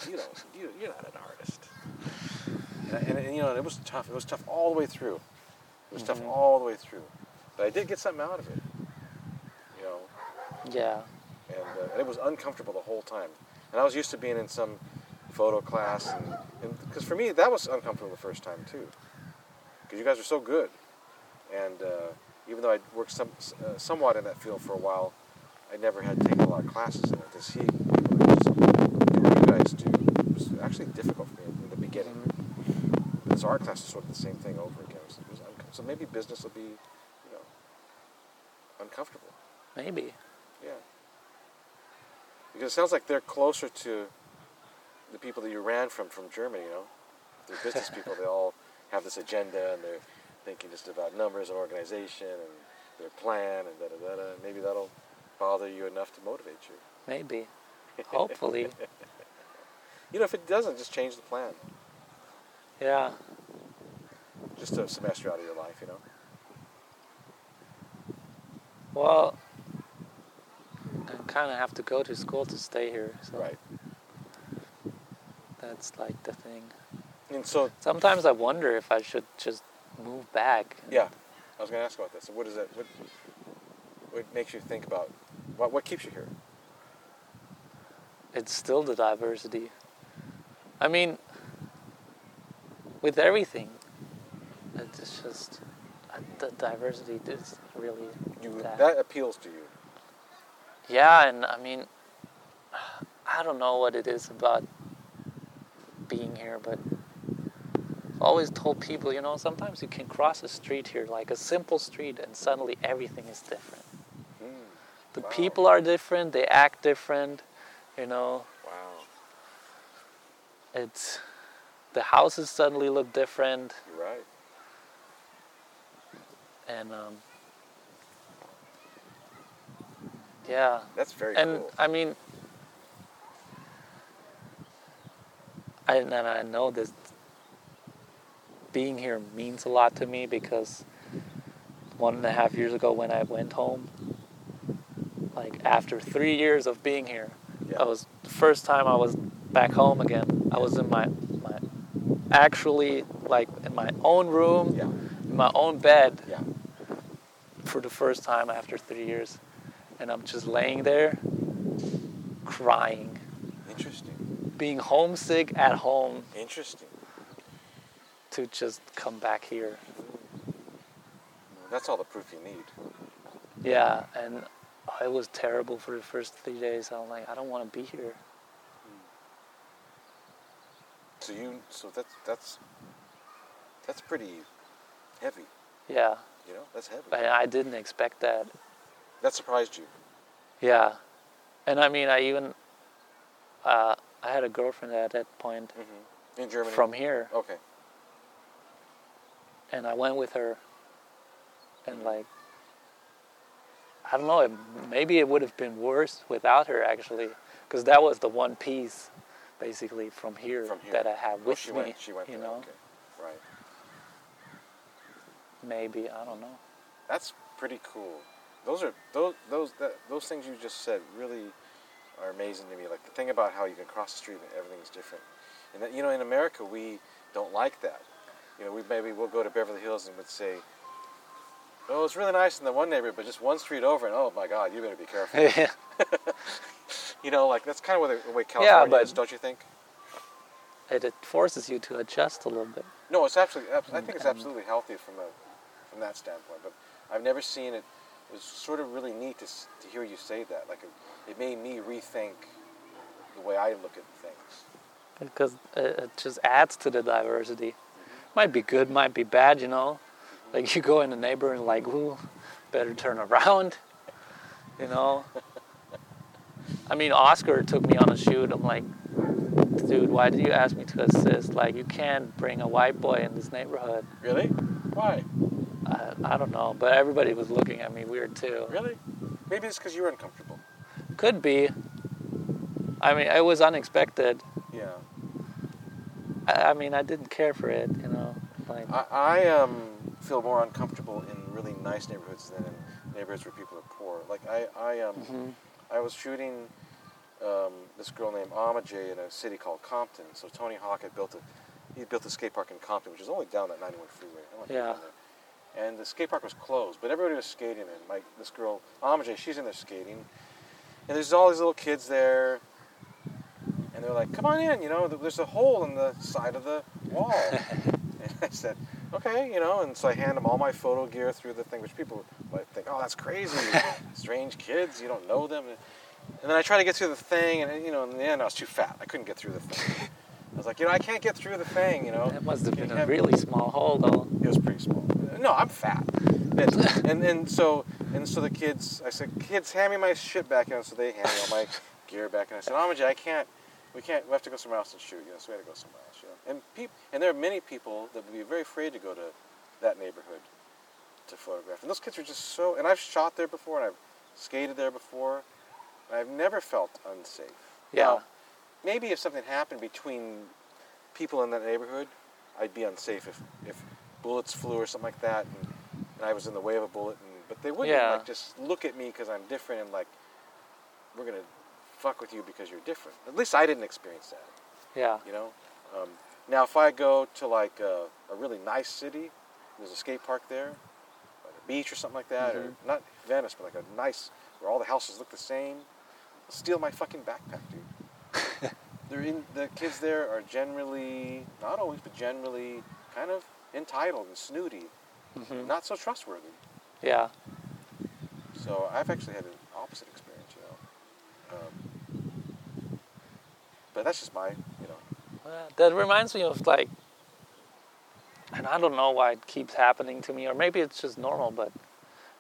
You, know? you don't, you, you're not an artist. And, and, and, you know, it was tough. It was tough all the way through. It was tough Mhm. all the way through. But I did get something out of it. You know, Yeah. and, uh, and it was uncomfortable the whole time. And I was used to being in some photo class, and because for me that was uncomfortable the first time too, because you guys are so good, and uh, even though I worked some uh, somewhat in that field for a while, I never had taken a lot of classes in it. Do what you guys do was actually difficult for me in the beginning. This art class is sort of the same thing over again. So maybe business will be, you know, uncomfortable. Maybe. Because it sounds like they're closer to the people that you ran from from Germany, you know? They're business people. They all have this agenda and they're thinking just about numbers and organization and their plan and da da da da. Maybe that'll bother you enough to motivate you. Maybe. Hopefully. You know, if it doesn't, just change the plan. yeah. Just a semester out of your life, you know? Well, kind of have to go to school to stay here. So Right. that's like the thing. And so, Sometimes I wonder if I should just move back. yeah, I was going to ask about this. What is it? What, what makes you think about, what, what keeps you here? It's still the diversity. I mean, with everything, it's just uh, the diversity is really You, that. that appeals to you. Yeah, and I mean, I don't know what it is about being here, but I've always told people, you know, sometimes you can cross a street here, like a simple street, and suddenly everything is different. Mm. The Wow. people are different, they act different, you know, Wow, it's the houses suddenly look different, you're right. and um, yeah, That's very and cool. I mean, I, and I know this being here means a lot to me because one and a half years ago when I went home, like after three years of being here, Yeah. I was the first time I was back home again. I was in my my actually like in my own room, Yeah, in my own bed yeah. for the first time after three years, and I'm just laying there, crying, Interesting. being homesick at home Interesting. to just come back here. That's all the proof you need. Yeah, and it was terrible for the first three days. I'm like, I don't want to be here. Hmm. So you, so that's that's that's pretty heavy. Yeah, You know, that's heavy. but I didn't expect that. That surprised you. Yeah, and I mean, I even uh, I had a girlfriend at that point Mm-hmm. In Germany. from here, Okay. and I went with her, and like, I don't know, it, maybe it would have been worse without her actually, because that was the one piece, basically from here, From here. that I have Oh, with she me. went. She went. you know, Okay. Right. maybe I don't know. That's pretty cool. Those are those those that, those things you just said really are amazing to me. Like the thing about how you can cross the street and everything's different. And that, you know, in America we don't like that. You know, we maybe we'll go to Beverly Hills and would say, "Oh, it's really nice in the one neighborhood, but just one street over, and oh my God, you better be careful." yeah, you know, like that's kind of the way California but- is, don't you think? it, it forces you to adjust a little bit. No, it's absolutely. I think it's mm-hmm. absolutely healthy from a from that standpoint. But I've never seen it. It was sort of really neat to to hear you say that. Like it, it made me rethink the way I look at things. because it, just adds to the diversity. Might be good, might be bad, you know. Like you go in a neighborhood and like, ooh, better turn around, you know. I mean, Oscar took me on a shoot. I'm like, dude, why did you ask me to assist? Like, you can't bring a white boy in this neighborhood. Really? Why? I, I don't know, but everybody was looking at me weird too. Really? Maybe it's because you were uncomfortable. Could be. I mean, it was unexpected. Yeah. I, I mean, I didn't care for it, you know. Like, I, I um feel more uncomfortable in really nice neighborhoods than in neighborhoods where people are poor. Like I I um mhm. I was shooting um, this girl named Amajay in a city called Compton. So Tony Hawk had built a he built a skate park in Compton, which is only down that 91 freeway. I don't know if you've Yeah. And the skate park was closed, but everybody was skating in. Like this girl Amajay, she's in there skating, and there's all these little kids there, and they're like, "Come on in," you know. There's a hole in the side of the wall. and I said, "Okay," you know. And so I hand them all my photo gear through the thing, which people might think, "Oh, that's crazy." Strange kids, you don't know them. And then I tried to get through the thing, and you know, in the end, I was too fat. I couldn't get through the thing. I was like, you know, I can't get through the thing, you know. It must have been a really small hole, though. It was pretty small. No, I'm fat. And, and and so and so the kids, I said, kids, hand me my shit back, know. So they hand me all my gear back, and I said, oh, Amaji, I can't. We can't. We have to go somewhere else and shoot. You know, so we had to go somewhere else. You know. And peop, and there are many people that would be very afraid to go to that neighborhood to photograph. And those kids are just so. And I've shot there before, and I've skated there before, and I've never felt unsafe. Yeah. Now, maybe if something happened between people in that neighborhood, I'd be unsafe if, if bullets flew or something like that, and, and I was in the way of a bullet. And, but they wouldn't Yeah. like just look at me because I'm different and like we're gonna fuck with you because you're different. At least I didn't experience that, Yeah. you know. Um, now, if I go to like a, a really nice city, there's a skate park there, like a beach or something like that, or Mhm. not Venice, but like a nice where all the houses look the same. Steal my fucking backpack, dude. They're in, the kids there are generally, not always, but generally kind of entitled and snooty, hmm not so trustworthy. Yeah. So I've actually had an opposite experience, you know. Um, but that's just my, you know. That reminds me of like, and I don't know why it keeps happening to me, or maybe it's just normal, but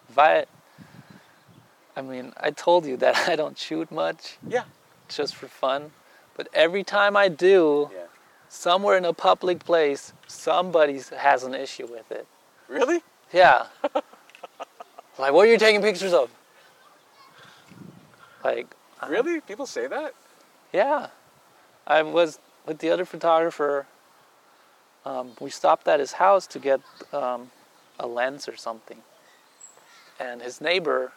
if I, I mean, I told you that I don't shoot much Yeah. just for fun, but every time I do, Yeah. Somewhere in a public place, somebody has an issue with it. Really? Yeah. like, what are you taking pictures of? Like, I- Really? People say that? Yeah. I was with the other photographer. Um, we stopped at his house to get um, a lens or something. And his neighbor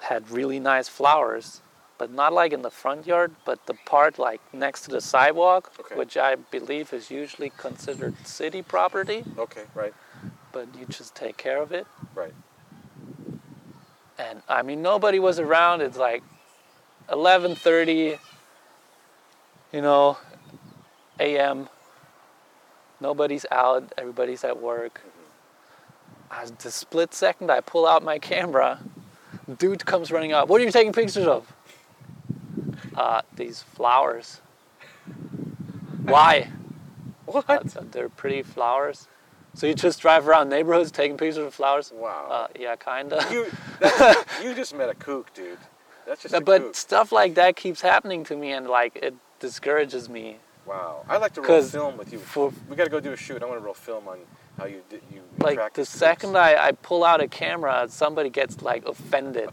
had really nice flowers, but not like in the front yard, but the part like next to the sidewalk, Okay. which I believe is usually considered city property, Okay, right, but you just take care of it. right. and I mean nobody was around. It's like 11:30, you know, a.m. Nobody's out. Everybody's at work. Mm-hmm. I, the split second I pull out my camera, dude comes running up. What are you taking pictures of? Uh, these flowers. Why? What? Uh, they're pretty flowers. So you just drive around neighborhoods taking pictures of flowers? Wow. Uh, yeah, kinda. you, you just met a kook, dude. That's just but kook. stuff like that keeps happening to me and like it discourages me Wow. I'd like to roll film with you. for- we got to go do a shoot. I want to roll film on how you did, you like the second I, I pull out a camera somebody gets like offended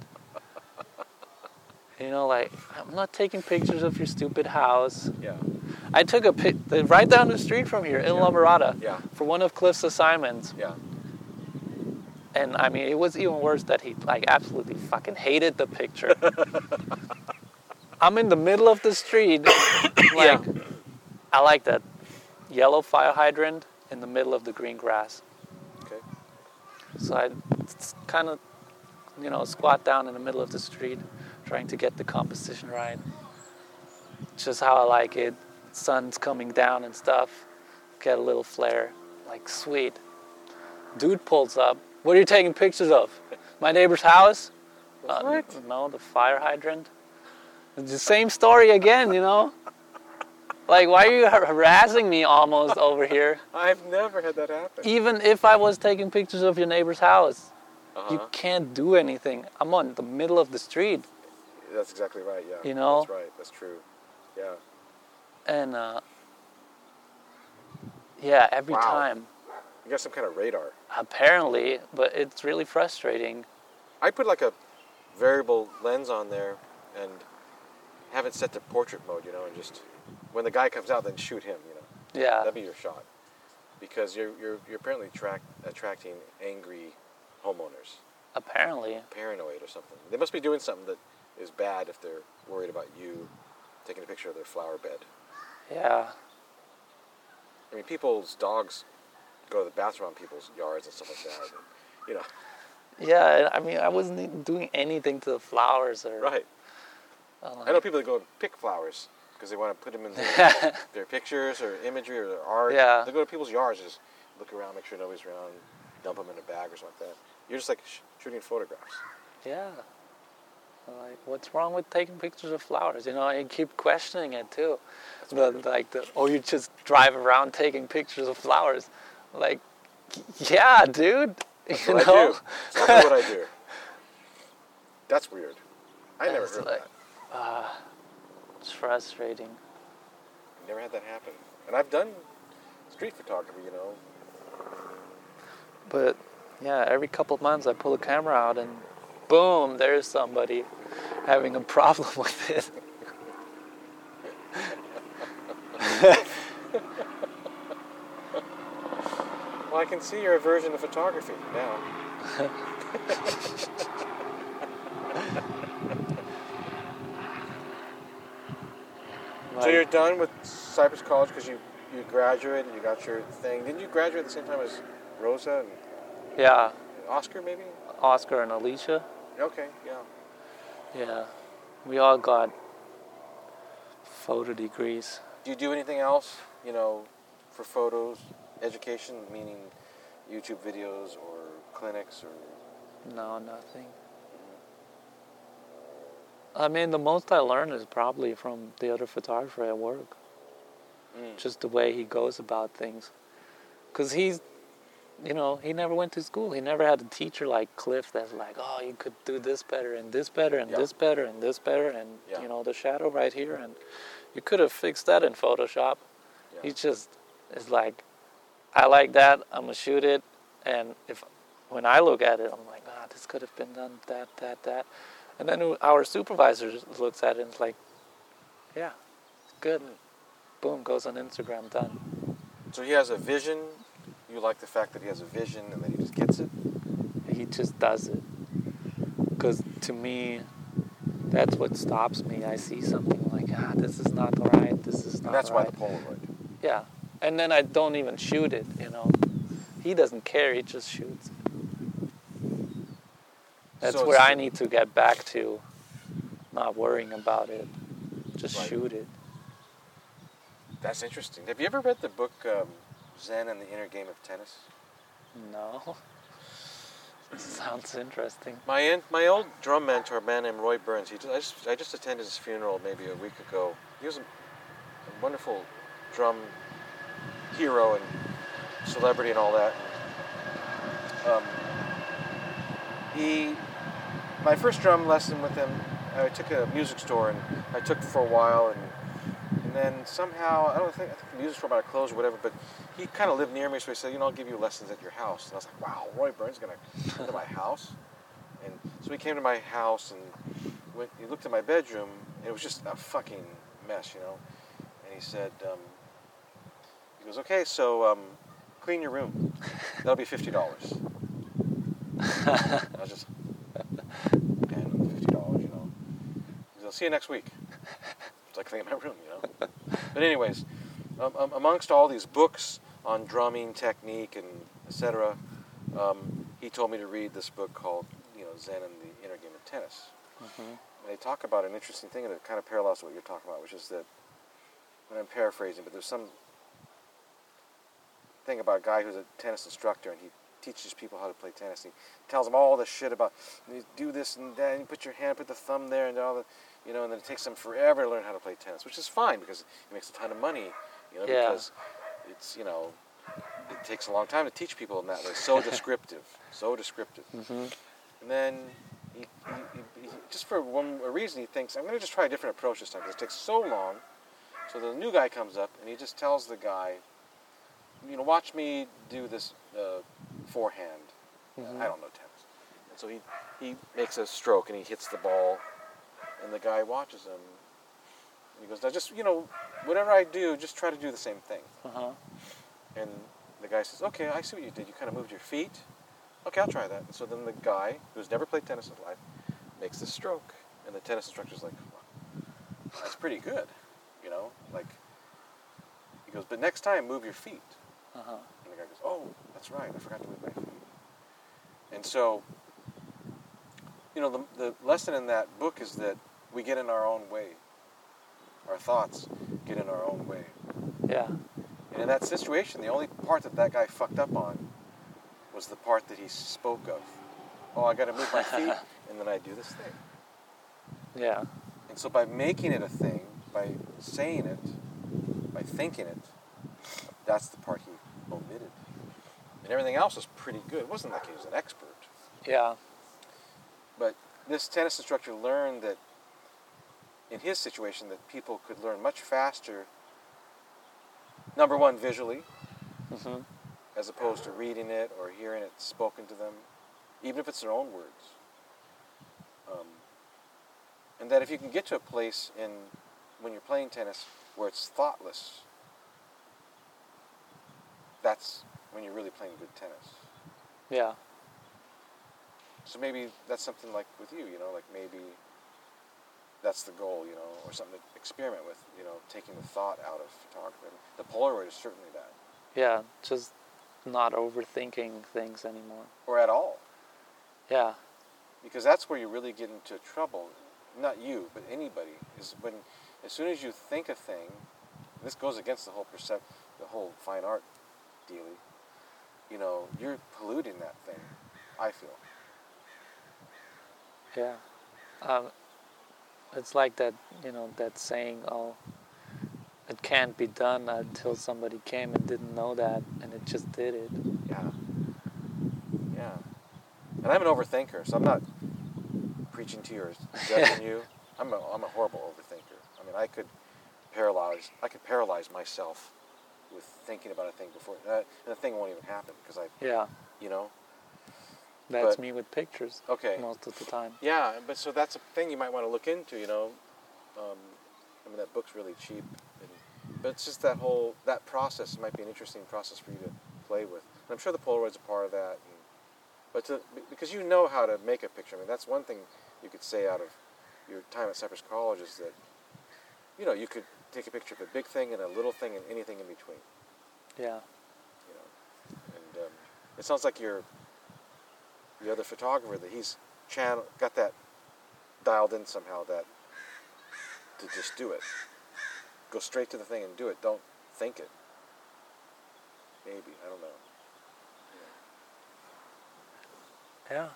you know like i'm not taking pictures of your stupid house Yeah. I took a pic uh, right down the street from here in Yeah. La Mirada Yeah. for one of Cliff's assignments. Yeah. And I mean, it was even worse that he like absolutely fucking hated the picture. I'm in the middle of the street, like I like that yellow fire hydrant in the middle of the green grass. Okay. So I kind of, you know, squat down in the middle of the street, trying to get the composition right. Just how I like it. Sun's coming down and stuff. Get a little flare. Like, sweet. Dude pulls up. What are you taking pictures of? My neighbor's house? Uh, no, the fire hydrant. It's the same story again, you know? Like, why are you harassing me almost over here? I've never had that happen. Even if I was taking pictures of your neighbor's house, Uh-huh. you can't do anything. I'm on the middle of the street, That's exactly right. Yeah. You know? That's right. That's true. Yeah. and uh, yeah, every Wow. time, You got some kind of radar. apparently, but it's really frustrating. I put like a variable lens on there and have it set to portrait mode, you know, and just when the guy comes out, then shoot him, you know. Yeah, That'd be your shot. Because you're you're you're apparently attract, attracting angry homeowners, apparently. paranoid or something. They must be doing something that is bad if they're worried about you taking a picture of their flower bed. Yeah, I mean, people's dogs go to the bathroom on people's yards and stuff like that. And, you know, yeah. I mean, I wasn't doing anything to the flowers or. right? I know people that go and pick flowers because they want to put them in their, their pictures or imagery or their art. Yeah. They go to people's yards, just look around, make sure nobody's around, dump them in a bag or something like that. You're just like sh- shooting photographs. Yeah. Like, what's wrong with taking pictures of flowers? You know, I keep questioning it too. But like, the, oh, you just drive around taking pictures of flowers. Like, yeah, dude. That's you what know? I do. That's what I do. That's weird. I never It's heard like- that. Ah, it's frustrating. I Never had that happen. And I've done street photography, you know. But yeah, every couple of months I pull a camera out and boom, there's somebody having a problem with it. Well, I can see your aversion to photography now. So you're done with Cypress College because you, you graduated, and you got your thing. Didn't you graduate at the same time as Rosa and yeah, Oscar, maybe? Oscar and Alicia. Okay, yeah. Yeah, we all got photo degrees. Do you do anything else, you know, for photos, education, meaning YouTube videos or clinics or No, nothing. I mean, the most I learned is probably from the other photographer at work. Mm. Just the way he goes about things. Because he's, you know, he never went to school. He never had a teacher like Cliff that's like, oh, you could do this better and this better and Yeah. this better and this better and, Yeah. you know, the shadow right here. And you could have fixed that in Photoshop. Yeah. He just is like, I like that. I'm gonna shoot it, and if when I look at it, I'm like, ah, this could have been done that, that, that, and then our supervisor looks at it and is like, yeah, good. Boom, goes on Instagram, done. So he has a vision. You like the fact that he has a vision and then he just gets it. He just does it. Because to me, that's what stops me. I see something like, ah, this is not right. This is not And that's why the Polaroid. Yeah, and then I don't even shoot it. You know, he doesn't care. He just shoots. That's So where I need to get back to, not worrying about it. Just Right. shoot it. That's interesting. Have you ever read the book um, Zen and the Inner Game of Tennis? No. Sounds interesting. My in, my old drum mentor, a man named Roy Burns. He just, I just I just attended his funeral maybe a week ago. He was a, a wonderful drum hero and celebrity and all that. Um, he, my first drum lesson with him, I took a music store and I took for a while and and then somehow I don't think I think the music store might have closed or whatever, but he kind of lived near me, so he said, you know, I'll give you lessons at your house. And I was like, wow, Roy Burns is gonna come to my house. And so he came to my house and went, he looked at my bedroom and it was just a fucking mess, you know. And he said, um, he goes, okay, so um, clean your room. That'll be fifty dollars. I was just, and fifty dollars, you know. I'll see you next week. I clean my room, you know. But anyways, um, um, amongst all these books on drumming technique and etc., um, he told me to read this book called, you know, Zen and the Inner Game of Tennis. hmm And they talk about an interesting thing that kind of parallels what you're talking about, which is that, and I'm paraphrasing, but there's some thing about a guy who's a tennis instructor and he teaches people how to play tennis. He tells them all this shit about you do this and that, and you put your hand, put the thumb there, and all the, you know, and then it takes them forever to learn how to play tennis, which is fine because he makes a ton of money, you know, Yeah. because it's you know, it takes a long time to teach people in that way. So descriptive, so descriptive. hmm And then he, he, he, just for one a reason, he thinks, I'm going to just try a different approach this time because it takes so long. So the new guy comes up and he just tells the guy, you know, watch me do this uh, forehand. Mhm. I don't know tennis. And so he, he makes a stroke and he hits the ball, and the guy watches him. And he goes, now just, you know, whatever I do, just try to do the same thing. Uh-huh. And the guy says, okay, I see what you did. You kind of moved your feet. Okay, I'll try that. And so then the guy, who's never played tennis in his life, makes this stroke. And the tennis instructor's like, wow, that's pretty good. You know, like, he goes, but next time, move your feet. Uh-huh. And the guy goes, oh, that's right. I forgot to move my feet. And so, you know, the, the lesson in that book is that we get in our own way. Our thoughts get in our own way. Yeah. And in that situation, the only part that that guy fucked up on was the part that he spoke of. Oh, I got to move my feet, and then I do this thing. Yeah. And so by making it a thing, by saying it, by thinking it, that's the part he omitted. And everything else was pretty good. It wasn't like he was an expert. Yeah. But this tennis instructor learned that in his situation that people could learn much faster number one visually hmm as opposed to reading it or hearing it spoken to them, even if it's their own words. Um, and that if you can get to a place in when you're playing tennis where it's thoughtless, that's when you're really playing good tennis. Yeah. So maybe that's something like with you, you know, like maybe that's the goal, you know, or something to experiment with, you know, taking the thought out of photography. The Polaroid is certainly that, Yeah. Just not overthinking things anymore. or at all. Yeah. because that's where you really get into trouble. Not you, but anybody is when, as soon as you think a thing, this goes against the whole percep, the whole fine art dealy. You know, you're polluting that thing. I feel. Yeah. Um, it's like that, you know, that saying, oh, it can't be done until somebody came and didn't know that and it just did it. Yeah. Yeah. And I'm an overthinker, so I'm not preaching to you or judging you. I'm a, I'm a horrible overthinker. I mean, I could paralyze. I could paralyze myself with thinking about a thing before, and that- and the thing won't even happen because I, Yeah. you know. That's But- me with pictures Okay. most of the time. Yeah, but so that's a thing you might want to look into. You know, um, I mean that book's really cheap, and, but it's just that whole that process might be an interesting process for you to play with. And I'm sure the Polaroid's a part of that. And, but to, because you know how to make a picture. I mean, that's one thing you could say out of your time at Cypress College is that you know you could take a picture of a big thing and a little thing and anything in between. Yeah. You know, and um, it sounds like you're the other photographer that he's channel got that dialed in somehow that to just do it. Go straight to the thing and do it. Don't think it. Maybe I don't know. Yeah.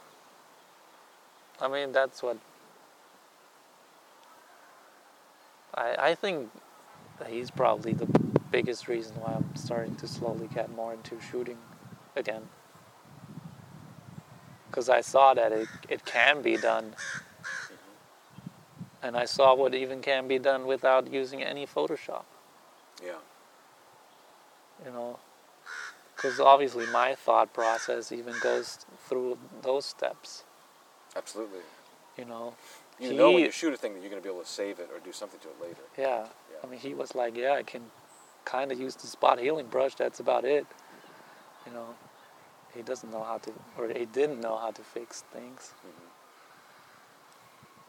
I mean, that's what. I, I think he's probably the biggest reason why I'm starting to slowly get more into shooting again. Because I saw that it, it can be done. And I saw what even can be done without using any Photoshop, Yeah. you know. Because obviously my thought process even goes through those steps. Absolutely. you know You know when you shoot a thing that you're going to be able to save it or do something to it later. Yeah. Yeah. I mean, he was like, yeah, I can kind of use the spot healing brush. That's about it. You know, he doesn't know how to, or he didn't know how to fix things. Mm-hmm.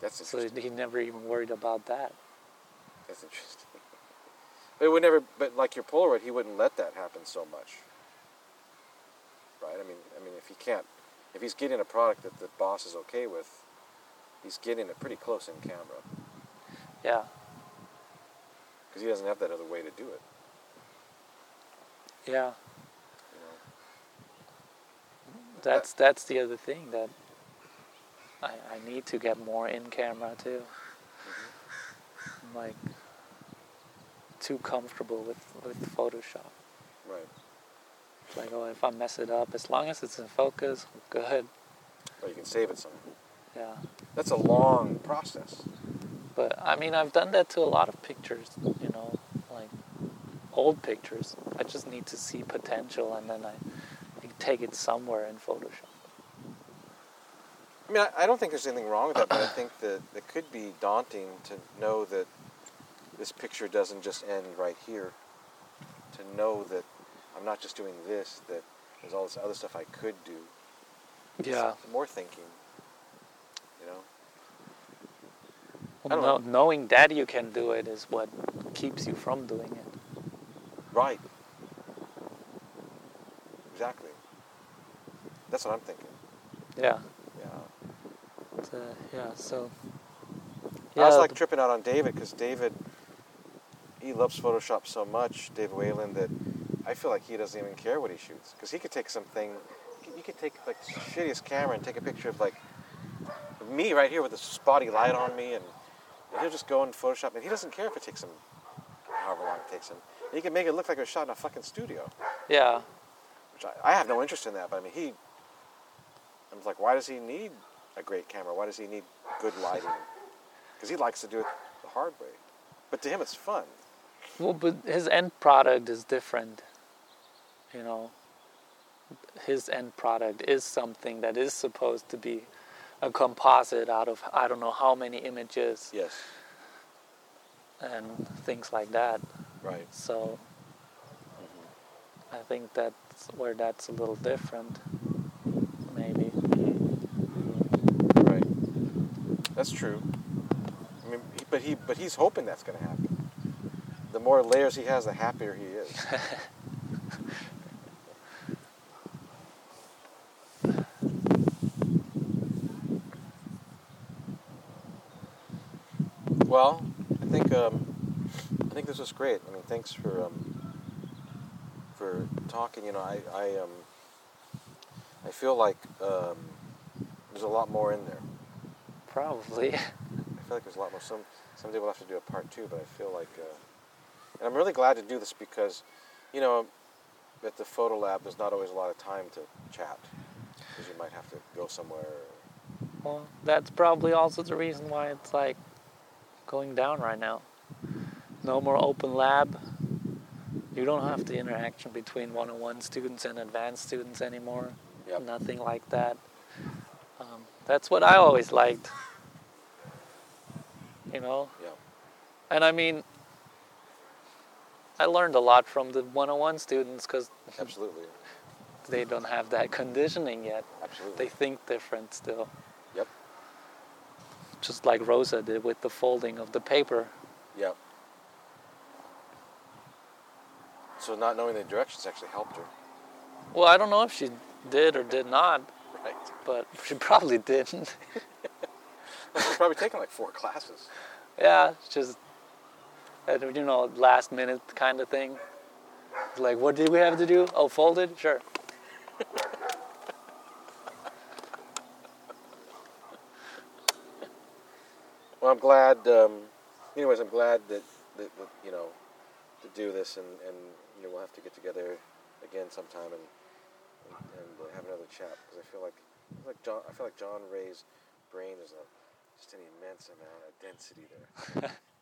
That's So he never even worried about that. That's interesting. But it would never. But like your Polaroid, he wouldn't let that happen so much. Right. I mean, I mean, if he can't, if he's getting a product that the boss is okay with, he's getting it pretty close in camera Yeah. because he doesn't have that other way to do it. Yeah. That's that's the other thing that I, I need to get more in camera too. Mm-hmm. I'm like too comfortable with, with Photoshop. Right. It's like, oh, if I mess it up, as long as it's in focus, good. Or you can save it somewhere. Yeah. That's a long process. But I mean, I've done that to a lot of pictures, you know, like old pictures. I just need to see potential and then I take it somewhere in Photoshop. I mean, I, I don't think there's anything wrong with that, but I think that it could be daunting to know that this picture doesn't just end right here. To know that I'm not just doing this, that there's all this other stuff I could do. Yeah. It's more thinking. You know? I Well, don't know, knowing that you can do it is what keeps you from doing it. Right. Exactly. That's what I'm thinking. Yeah. Yeah. It's, uh, yeah. So. I was Yeah, like tripping out on David because David, he loves Photoshop so much, David Whalen, that I feel like he doesn't even care what he shoots because he could take something. You could take like the shittiest camera and take a picture of like me right here with this spotty light on me, and, and he'll just go in Photoshop and he doesn't care if it takes him however long it takes him. And he can make it look like it was shot in a fucking studio, yeah. which I, I have no interest in that. But I mean, he. I'm like, why does he need a great camera? Why does he need good lighting? Because he likes to do it the hard way. But to him, it's fun. Well, but his end product is different. You know, his end product is something that is supposed to be a composite out of I don't know how many images Yes. and things like that. Right. So mm-hmm. I think that's where that's a little different, maybe. Right. That's true. I mean, he, but he, but he's hoping that's going to happen. The more layers he has, the happier he is. well, I think um, I think this was great. I mean, thanks for um, for talking. You know, I I um, I feel like um, there's a lot more in there. Probably. I feel like there's a lot more. Some someday we'll have to do a part two, but I feel like, uh, and I'm really glad to do this because, you know, at the photo lab, there's not always a lot of time to chat because you might have to go somewhere. Well, that's probably also the reason why it's like going down right now. No more open lab. You don't have the interaction between one-on-one students and advanced students anymore. Yep. Nothing like that. Um, that's what I always liked. You know, Yeah. and I mean, I learned a lot from the one-on-one students because Absolutely. they don't have that conditioning yet. Absolutely. They think different still. Yep. Just like Rosa did with the folding of the paper. Yep. So not knowing the directions actually helped her. Well, I don't know if she did or did not, But she probably didn't. She's probably taken like four classes. yeah, just you know last minute kind of thing. Like, what did we have to do? Oh, folded? Sure. Well, I'm glad. Um, anyways, I'm glad that, that, you know to do this, and, and you know we'll have to get together again sometime and and, and have another chat because I feel like I feel like John. I feel like John Rey's brain is a just an immense amount of density there.